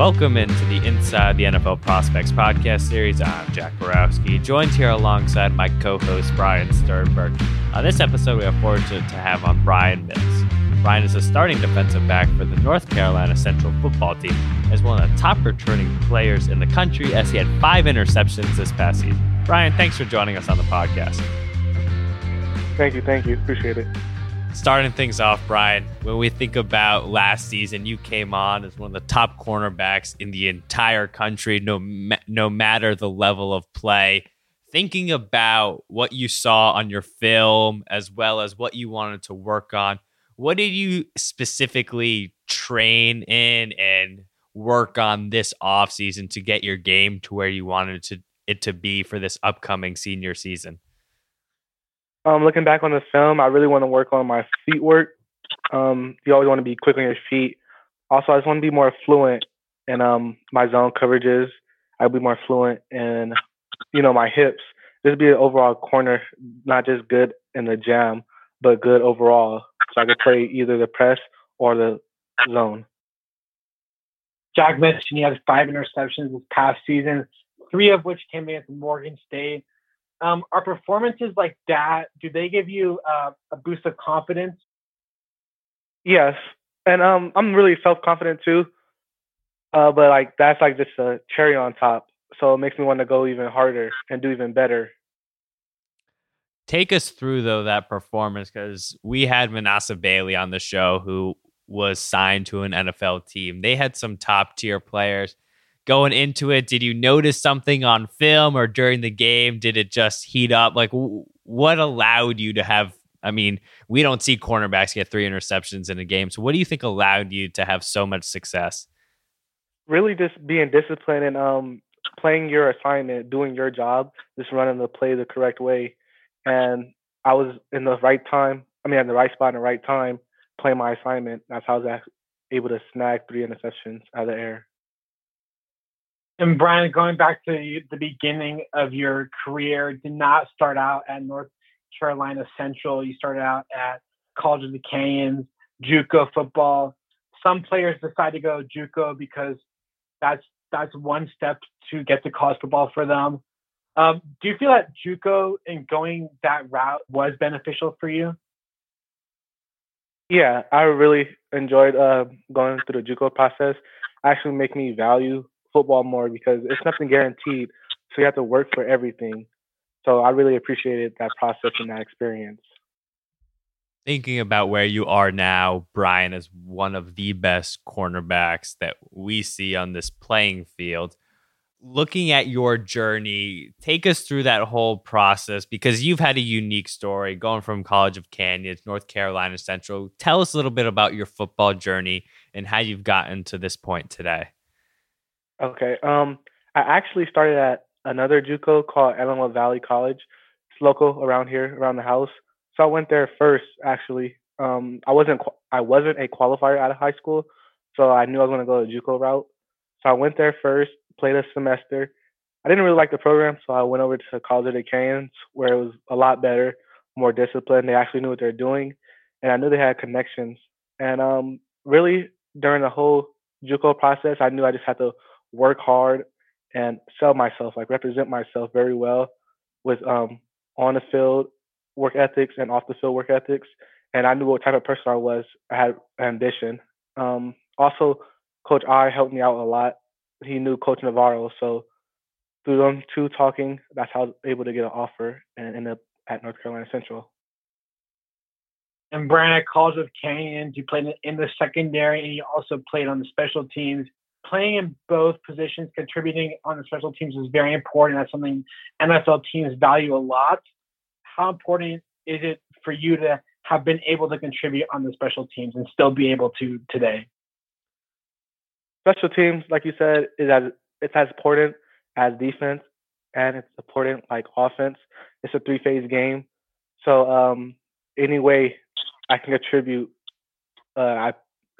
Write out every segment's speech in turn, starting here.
Welcome into the Inside the NFL Prospects podcast series. I'm Jack Borowski, joined here alongside my co-host Brian Sternberg. On this episode, we are fortunate to have on Brian Mills. Brian is a starting defensive back for the North Carolina Central football team, as one of the top returning players in the country, as he had five interceptions this past season. Brian, thanks for joining us on the podcast. Thank you, thank you, appreciate it starting things off, Brian, when we think about last season, you came on as one of the top cornerbacks in the entire country, no, no matter the level of play. Thinking about what you saw on your film as well as what you wanted to work on, what did you specifically train in and work on this offseason to get your game to where you wanted to, it to be for this upcoming senior season? Um, looking back on the film, I really want to work on my feet work. Um, you always want to be quick on your feet. Also, I just want to be more fluent in um, my zone coverages. I'll be more fluent in, you know, my hips. Just be an overall corner, not just good in the jam, but good overall. So I could play either the press or the zone. Jack mentioned he has five interceptions this past season, three of which came against Morgan State. Um, are performances like that do they give you uh, a boost of confidence? Yes, and um, I'm really self confident too. Uh, but like that's like just a cherry on top, so it makes me want to go even harder and do even better. Take us through though that performance because we had Manasseh Bailey on the show who was signed to an NFL team. They had some top tier players going into it? Did you notice something on film or during the game? Did it just heat up? Like, w- what allowed you to have? I mean, we don't see cornerbacks get three interceptions in a game. So, what do you think allowed you to have so much success? Really, just being disciplined and um, playing your assignment, doing your job, just running the play the correct way. And I was in the right time. I mean, at the right spot in the right time, playing my assignment. That's how I was able to snag three interceptions out of the air. And Brian, going back to the beginning of your career, did not start out at North Carolina Central. You started out at College of the Canyons, JUCO football. Some players decide to go JUCO because that's that's one step to get to college football for them. Um, do you feel that JUCO and going that route was beneficial for you? Yeah, I really enjoyed uh, going through the JUCO process. Actually, make me value football more because it's nothing guaranteed. So you have to work for everything. So I really appreciated that process and that experience. Thinking about where you are now, Brian is one of the best cornerbacks that we see on this playing field. Looking at your journey, take us through that whole process because you've had a unique story going from College of Canyons, North Carolina Central. Tell us a little bit about your football journey and how you've gotten to this point today. Okay. Um, I actually started at another JUCO called Antelope Valley College. It's local around here, around the house. So I went there first. Actually, um, I wasn't I wasn't a qualifier out of high school, so I knew I was going to go the JUCO route. So I went there first, played a semester. I didn't really like the program, so I went over to College of the Canyons, where it was a lot better, more disciplined. They actually knew what they're doing, and I knew they had connections. And um, really, during the whole JUCO process, I knew I just had to work hard and sell myself, like represent myself very well with um, on the field work ethics and off the field work ethics. And I knew what type of person I was. I had ambition. Um, also, Coach I helped me out a lot. He knew Coach Navarro, so through them two talking, that's how I was able to get an offer and end up at North Carolina Central. And Brian, at College of Canyons, you played in the secondary and you also played on the special teams playing in both positions, contributing on the special teams is very important. That's something NFL teams value a lot. How important is it for you to have been able to contribute on the special teams and still be able to today? Special teams, like you said, is as it's as important as defense and it's important like offense. It's a three phase game. So um any way I can contribute, uh, I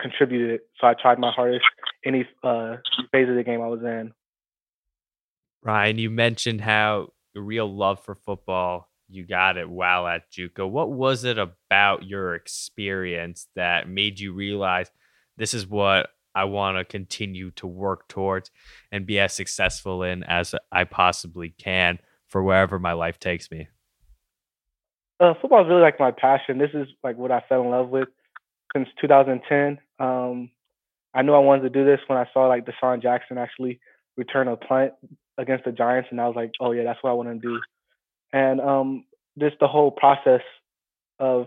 contributed. So I tried my hardest any uh, phase of the game I was in. Ryan, you mentioned how your real love for football you got it while at JUCO. What was it about your experience that made you realize this is what I want to continue to work towards and be as successful in as I possibly can for wherever my life takes me? Uh, football is really like my passion. This is like what I fell in love with since 2010. Um, I knew I wanted to do this when I saw like DeSean Jackson actually return a punt against the Giants, and I was like, oh yeah, that's what I want to do. And um, just the whole process of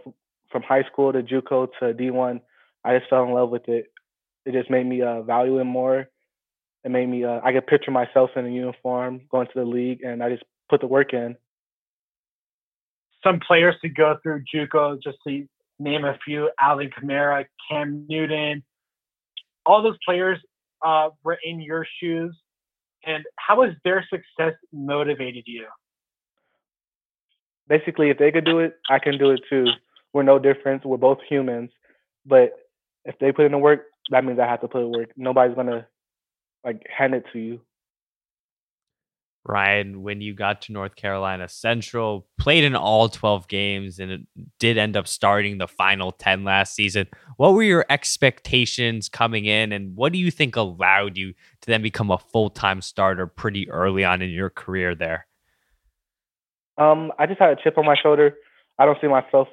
from high school to JUCO to D1, I just fell in love with it. It just made me uh, value it more. It made me uh, I could picture myself in a uniform going to the league, and I just put the work in. Some players to go through JUCO, just to name a few: Alvin Kamara, Cam Newton. All those players uh, were in your shoes, and how has their success motivated you? Basically, if they could do it, I can do it too. We're no different. We're both humans, but if they put in the work, that means I have to put in work. Nobody's gonna like hand it to you. Ryan, when you got to North Carolina Central, played in all 12 games and it did end up starting the final 10 last season. What were your expectations coming in, and what do you think allowed you to then become a full time starter pretty early on in your career there? Um, I just had a chip on my shoulder. I don't see myself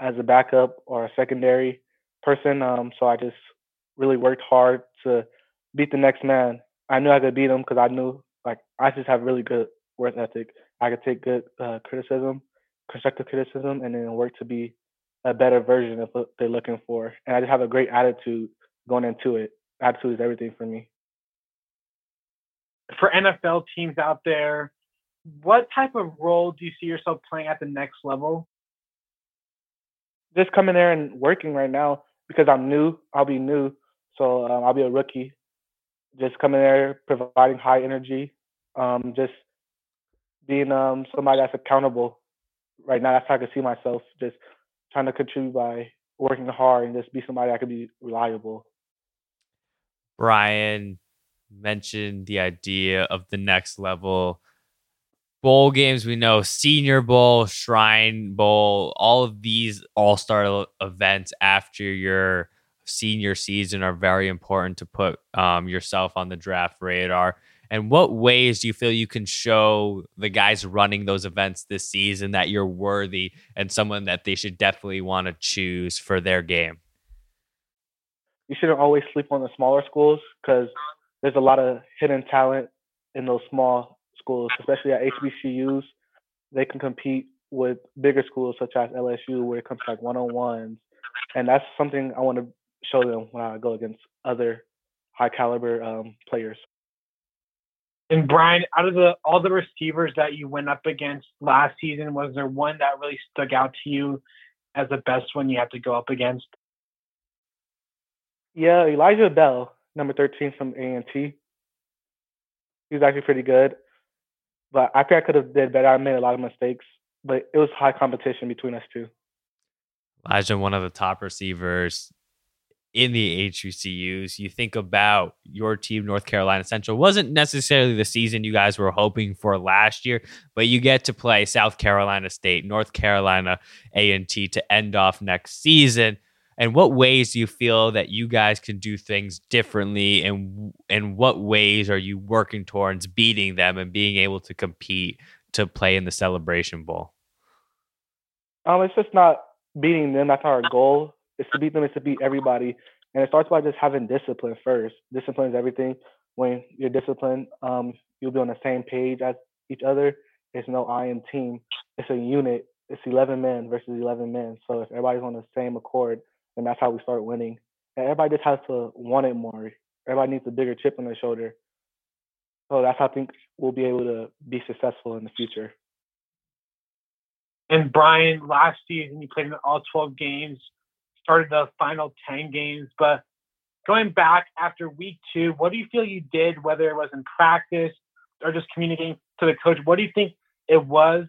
as a backup or a secondary person. Um, so I just really worked hard to beat the next man. I knew I could beat him because I knew like I just have really good work ethic. I could take good uh, criticism, constructive criticism, and then work to be a better version of what they're looking for. And I just have a great attitude going into it. Attitude is everything for me. For NFL teams out there, what type of role do you see yourself playing at the next level? Just coming there and working right now because I'm new. I'll be new, so um, I'll be a rookie just coming there, providing high energy, um, just being um, somebody that's accountable. Right now, that's how I can see myself. Just trying to contribute by working hard and just be somebody that could be reliable. Brian mentioned the idea of the next level. Bowl games, we know Senior Bowl, Shrine Bowl, all of these all star events after your senior season are very important to put um, yourself on the draft radar. And what ways do you feel you can show the guys running those events this season that you're worthy and someone that they should definitely want to choose for their game? You shouldn't always sleep on the smaller schools because there's a lot of hidden talent in those small schools, especially at HBCUs. They can compete with bigger schools such as LSU, where it comes to like one on ones. And that's something I want to show them when I go against other high caliber um, players. And Brian, out of the all the receivers that you went up against last season, was there one that really stuck out to you as the best one you had to go up against? Yeah, Elijah Bell, number thirteen from A and T. He was actually pretty good, but I think I could have did better. I made a lot of mistakes, but it was high competition between us two. Elijah, one of the top receivers in the HBCUs. You think about your team, North Carolina Central, wasn't necessarily the season you guys were hoping for last year, but you get to play South Carolina State, North Carolina A&T to end off next season. And what ways do you feel that you guys can do things differently, and and what ways are you working towards beating them and being able to compete to play in the Celebration Bowl? Um, it's just not beating them. That's our goal is to beat them is to beat everybody. And it starts by just having discipline first. Discipline is everything. When you're disciplined, um, you'll be on the same page as each other. It's no I am team. It's a unit. It's 11 men versus 11 men. So if everybody's on the same accord, then that's how we start winning. And everybody just has to want it more. Everybody needs a bigger chip on their shoulder. So that's how I think we'll be able to be successful in the future. And Brian, last season you played in all 12 games started the final 10 games. But going back after week two, what do you feel you did, whether it was in practice or just communicating to the coach? What do you think it was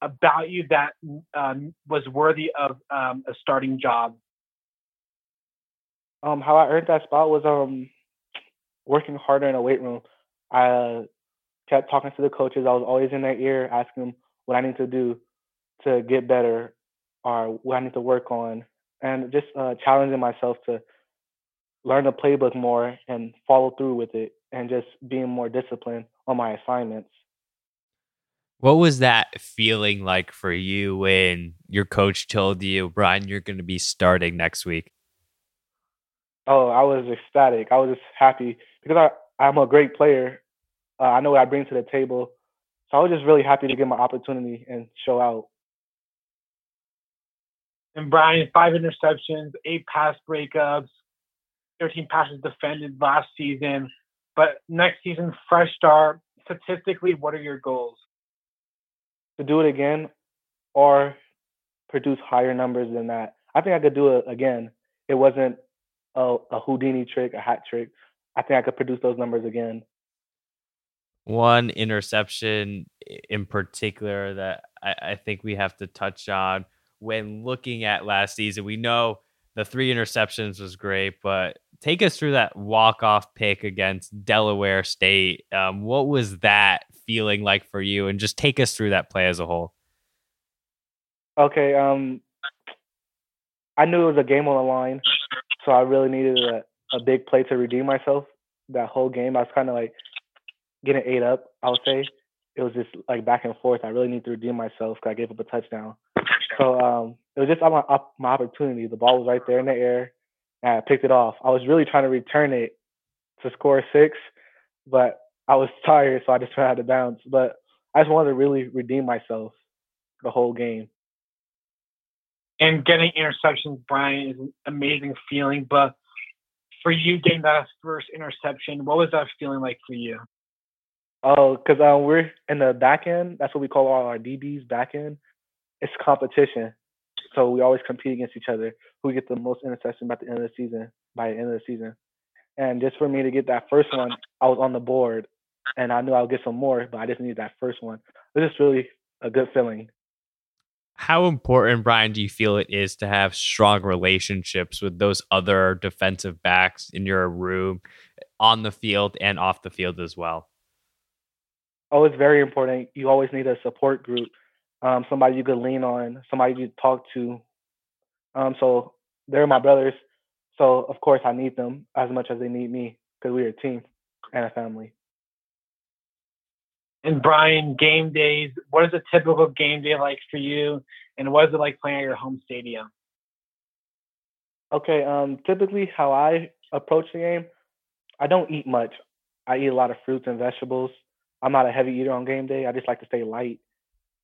about you that um, was worthy of um, a starting job? Um, how I earned that spot was um, working harder in a weight room. I kept talking to the coaches. I was always in their ear, asking them what I need to do to get better or what I need to work on and just uh, challenging myself to learn the playbook more and follow through with it and just being more disciplined on my assignments. What was that feeling like for you when your coach told you, Brian, you're going to be starting next week? Oh, I was ecstatic. I was just happy because I, I'm a great player. Uh, I know what I bring to the table. So I was just really happy to get my opportunity and show out. And Brian, five interceptions, eight pass breakups, 13 passes defended last season. But next season, fresh start. Statistically, what are your goals? To do it again or produce higher numbers than that. I think I could do it again. It wasn't a, a Houdini trick, a hat trick. I think I could produce those numbers again. One interception in particular that I, I think we have to touch on when looking at last season. We know the three interceptions was great, but take us through that walk off pick against Delaware State. Um, what was that feeling like for you? And just take us through that play as a whole. Okay. Um, I knew it was a game on the line, so I really needed a, a big play to redeem myself. That whole game, I was kind of like getting ate up. I would say it was just like back and forth. I really need to redeem myself because I gave up a touchdown. So um, it was just my, my opportunity. The ball was right there in the air, and I picked it off. I was really trying to return it to score six, but I was tired, so I just tried to bounce. But I just wanted to really redeem myself the whole game. And getting interceptions, Brian, is an amazing feeling. But for you getting that first interception, what was that feeling like for you? Oh, because um, we're in the back end. That's what we call all our DBs back end. It's competition. So we always compete against each other. Who get the most interceptions by the end of the season, by the end of the season. And just for me to get that first one, I was on the board and I knew I would get some more, but I just needed that first one. It was just really a good feeling. How important, Brian, do you feel it is to have strong relationships with those other defensive backs in your room on the field and off the field as well? Oh, it's very important. You always need a support group, um, somebody you could lean on, somebody you talk to. Um, so they're my brothers. So of course I need them as much as they need me because we're a team and a family. And Brian, game days. What is a typical game day like for you, and what is it like playing at your home stadium? Okay, um, typically how I approach the game, I don't eat much. I eat a lot of fruits and vegetables. I'm not a heavy eater on game day. I just like to stay light.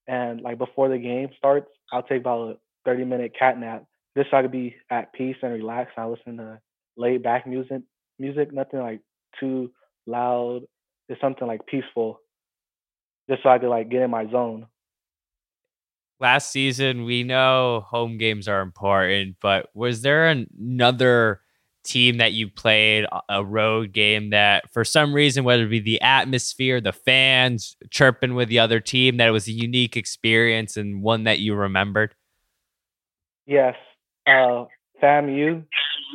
And like before the game starts, I'll take about a 30 minute cat nap just so I could be at peace and relax. I listen to laid back music, music, nothing like too loud. It's something like peaceful, just so I could like get in my zone. Last season, we know home games are important, but was there another team that you played, a road game that for some reason, whether it be the atmosphere, the fans chirping with the other team, that it was a unique experience and one that you remembered? Yes. Uh, FAMU,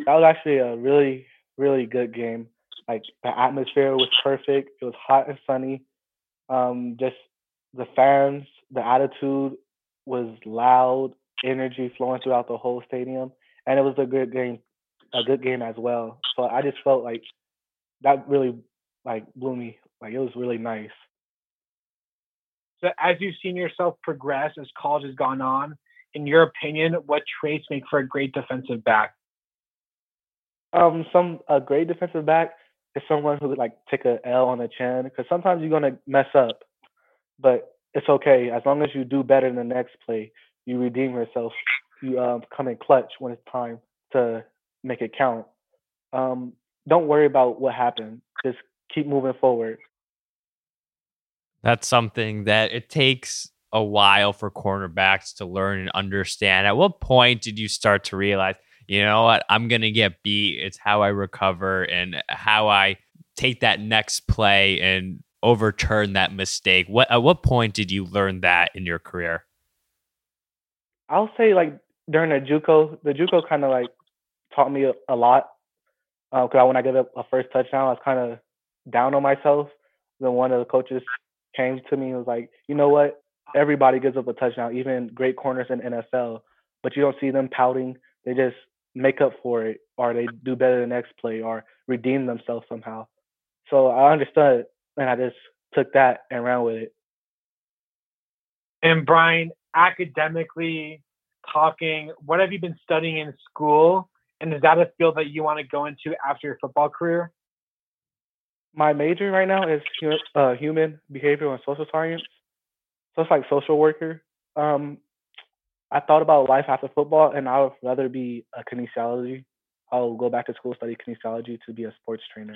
that was actually a really, really good game. Like the atmosphere was perfect. It was hot and sunny. Um, just the fans, the attitude was loud, energy flowing throughout the whole stadium, and it was a good game a good game as well. So I just felt like that really like blew me. Like it was really nice. So as you've seen yourself progress as college has gone on, in your opinion, what traits make for a great defensive back? Um, some a great defensive back is someone who would like take a L on the chin because sometimes you're gonna mess up, but it's okay as long as you do better in the next play. You redeem yourself. You um, come in clutch when it's time to make it count. Um, don't worry about what happened. Just keep moving forward. That's something that it takes a while for cornerbacks to learn and understand. At what point did you start to realize, you know what, I'm going to get beat? It's how I recover and how I take that next play and overturn that mistake. What at what point did you learn that in your career? I'll say like during the JUCO, the JUCO kind of like taught me a, a lot. Because uh, when I get a, a first touchdown, I was kind of down on myself. Then one of the coaches came to me and was like, "You know what? Everybody gives up a touchdown, even great corners in NFL, but you don't see them pouting. They just make up for it or they do better the next play or redeem themselves somehow. So I understood and I just took that and ran with it. And Brian, academically talking, what have you been studying in school? And is that a field that you want to go into after your football career? My major right now is uh, human behavioral and social science. So it's like social worker. Um, I thought about life after football, and I would rather be a kinesiology. I'll go back to school study kinesiology to be a sports trainer.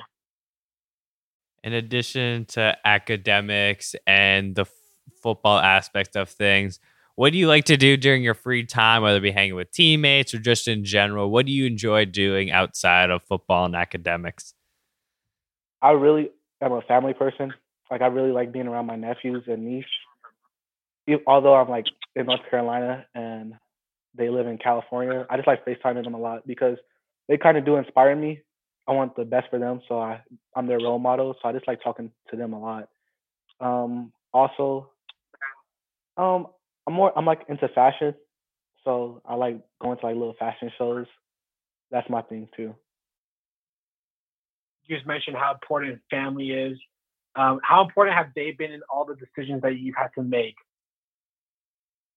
In addition to academics and the f- football aspect of things, what do you like to do during your free time, whether it be hanging with teammates or just in general? What do you enjoy doing outside of football and academics? I really am a family person. Like I really like being around my nephews and niece although I'm like in North Carolina and they live in California, I just like FaceTiming them a lot because they kind of do inspire me. I want the best for them, so I I'm their role model. So I just like talking to them a lot. Um, also, um, I'm more I'm like into fashion, so I like going to like little fashion shows. That's my thing too. You just mentioned how important family is. Um, how important have they been in all the decisions that you've had to make?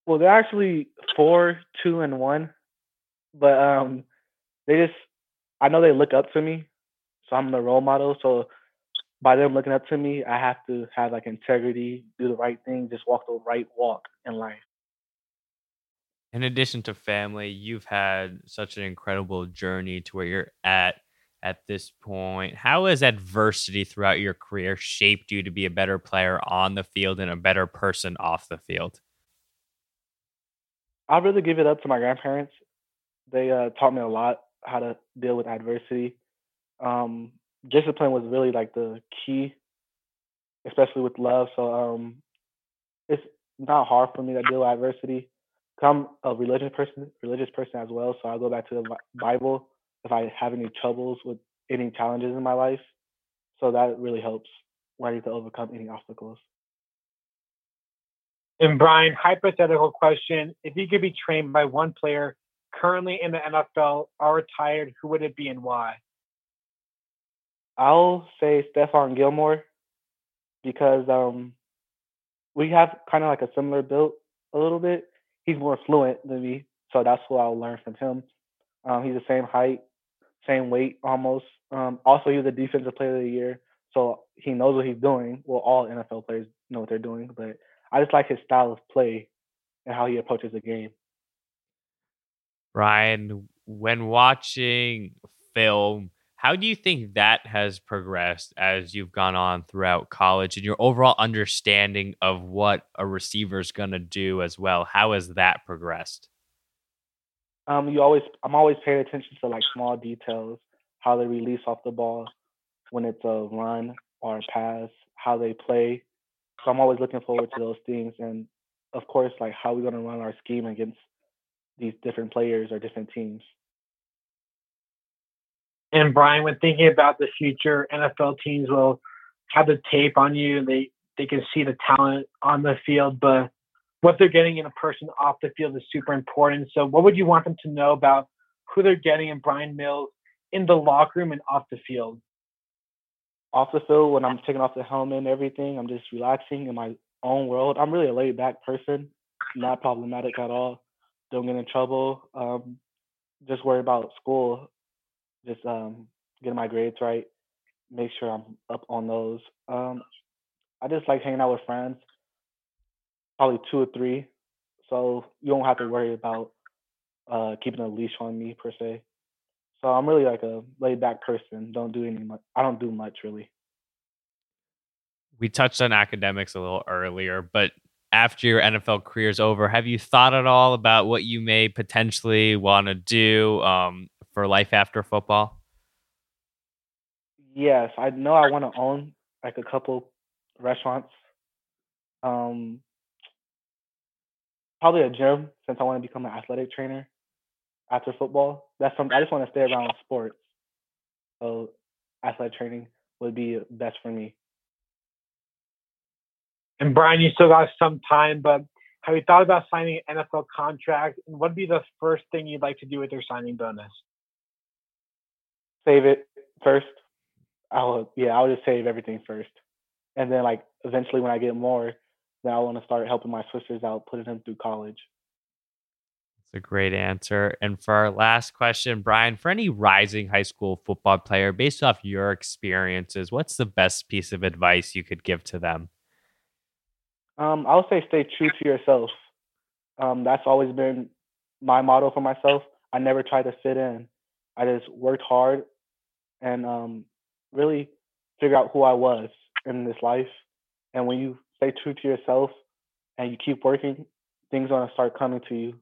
Well, they're actually four, two, and one, but um, they just I know they look up to me, so I'm the role model. So by them looking up to me, I have to have like integrity, do the right thing, just walk the right walk in life. In addition to family, you've had such an incredible journey to where you're at at this point. How has adversity throughout your career shaped you to be a better player on the field and a better person off the field? I really give it up to my grandparents. They uh, taught me a lot how to deal with adversity. Um, discipline was really like the key, especially with love. So um, it's not hard for me to deal with adversity. I'm a religious person, religious person as well. So I go back to the Bible if I have any troubles with any challenges in my life. So that really helps when I need to overcome any obstacles. And Brian, hypothetical question: If you could be trained by one player currently in the NFL or retired, who would it be and why? I'll say Stephon Gilmore because um, we have kind of like a similar build a little bit. He's more fluent than me, so that's what I'll learn from him. Um, he's the same height, same weight almost. Um, also, was a defensive player of the year, so he knows what he's doing. Well, all NFL players know what they're doing, but I just like his style of play and how he approaches the game. Ryan, when watching film, how do you think that has progressed as you've gone on throughout college and your overall understanding of what a receiver is going to do as well? How has that progressed? Um, you always, I'm always paying attention to like small details, how they release off the ball when it's a run or a pass, how they play, so I'm always looking forward to those things, and of course, like how we're gonna run our scheme against these different players or different teams. And Brian, when thinking about the future, NFL teams will have the tape on you. They they can see the talent on the field, but what they're getting in a person off the field is super important. So, what would you want them to know about who they're getting in Brian Mills in the locker room and off the field? off the field when I'm taking off the helmet and everything, I'm just relaxing in my own world. I'm really a laid back person, not problematic at all. Don't get in trouble. Um, just worry about school, just um, getting my grades right, make sure I'm up on those. Um, I just like hanging out with friends, probably two or three, so you don't have to worry about uh, keeping a leash on me per se. So I'm really like a laid back person. Don't do any much. I don't do much really. We touched on academics a little earlier, but after your NFL career is over, have you thought at all about what you may potentially want to do um, for life after football? Yes, I know I want to own like a couple restaurants. Um, probably a gym since I want to become an athletic trainer after football. That's something I just want to stay around sports. So athletic training would be best for me. And Brian, you still got some time, but Have you thought about signing an NFL contract? And what'd be the first thing you'd like to do with your signing bonus? Save it first. I'll yeah, I'll just save everything first, and then like eventually when I get more, then I want to start helping my sisters out, putting them through college. That's a great answer. And for our last question, Brian, for any rising high school football player, based off your experiences, what's the best piece of advice you could give to them? Um, I would say stay true to yourself. Um, that's always been my motto for myself. I never tried to fit in. I just worked hard and um, really figure out who I was in this life. And when you stay true to yourself and you keep working, things are gonna start coming to you.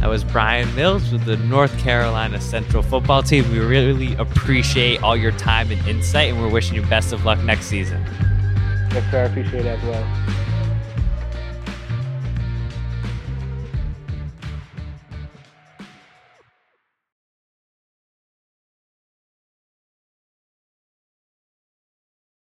That was Brian Mills with the North Carolina Central football team. We really appreciate all your time and insight, and we're wishing you best of luck next season. Yes, sir. I appreciate it as well.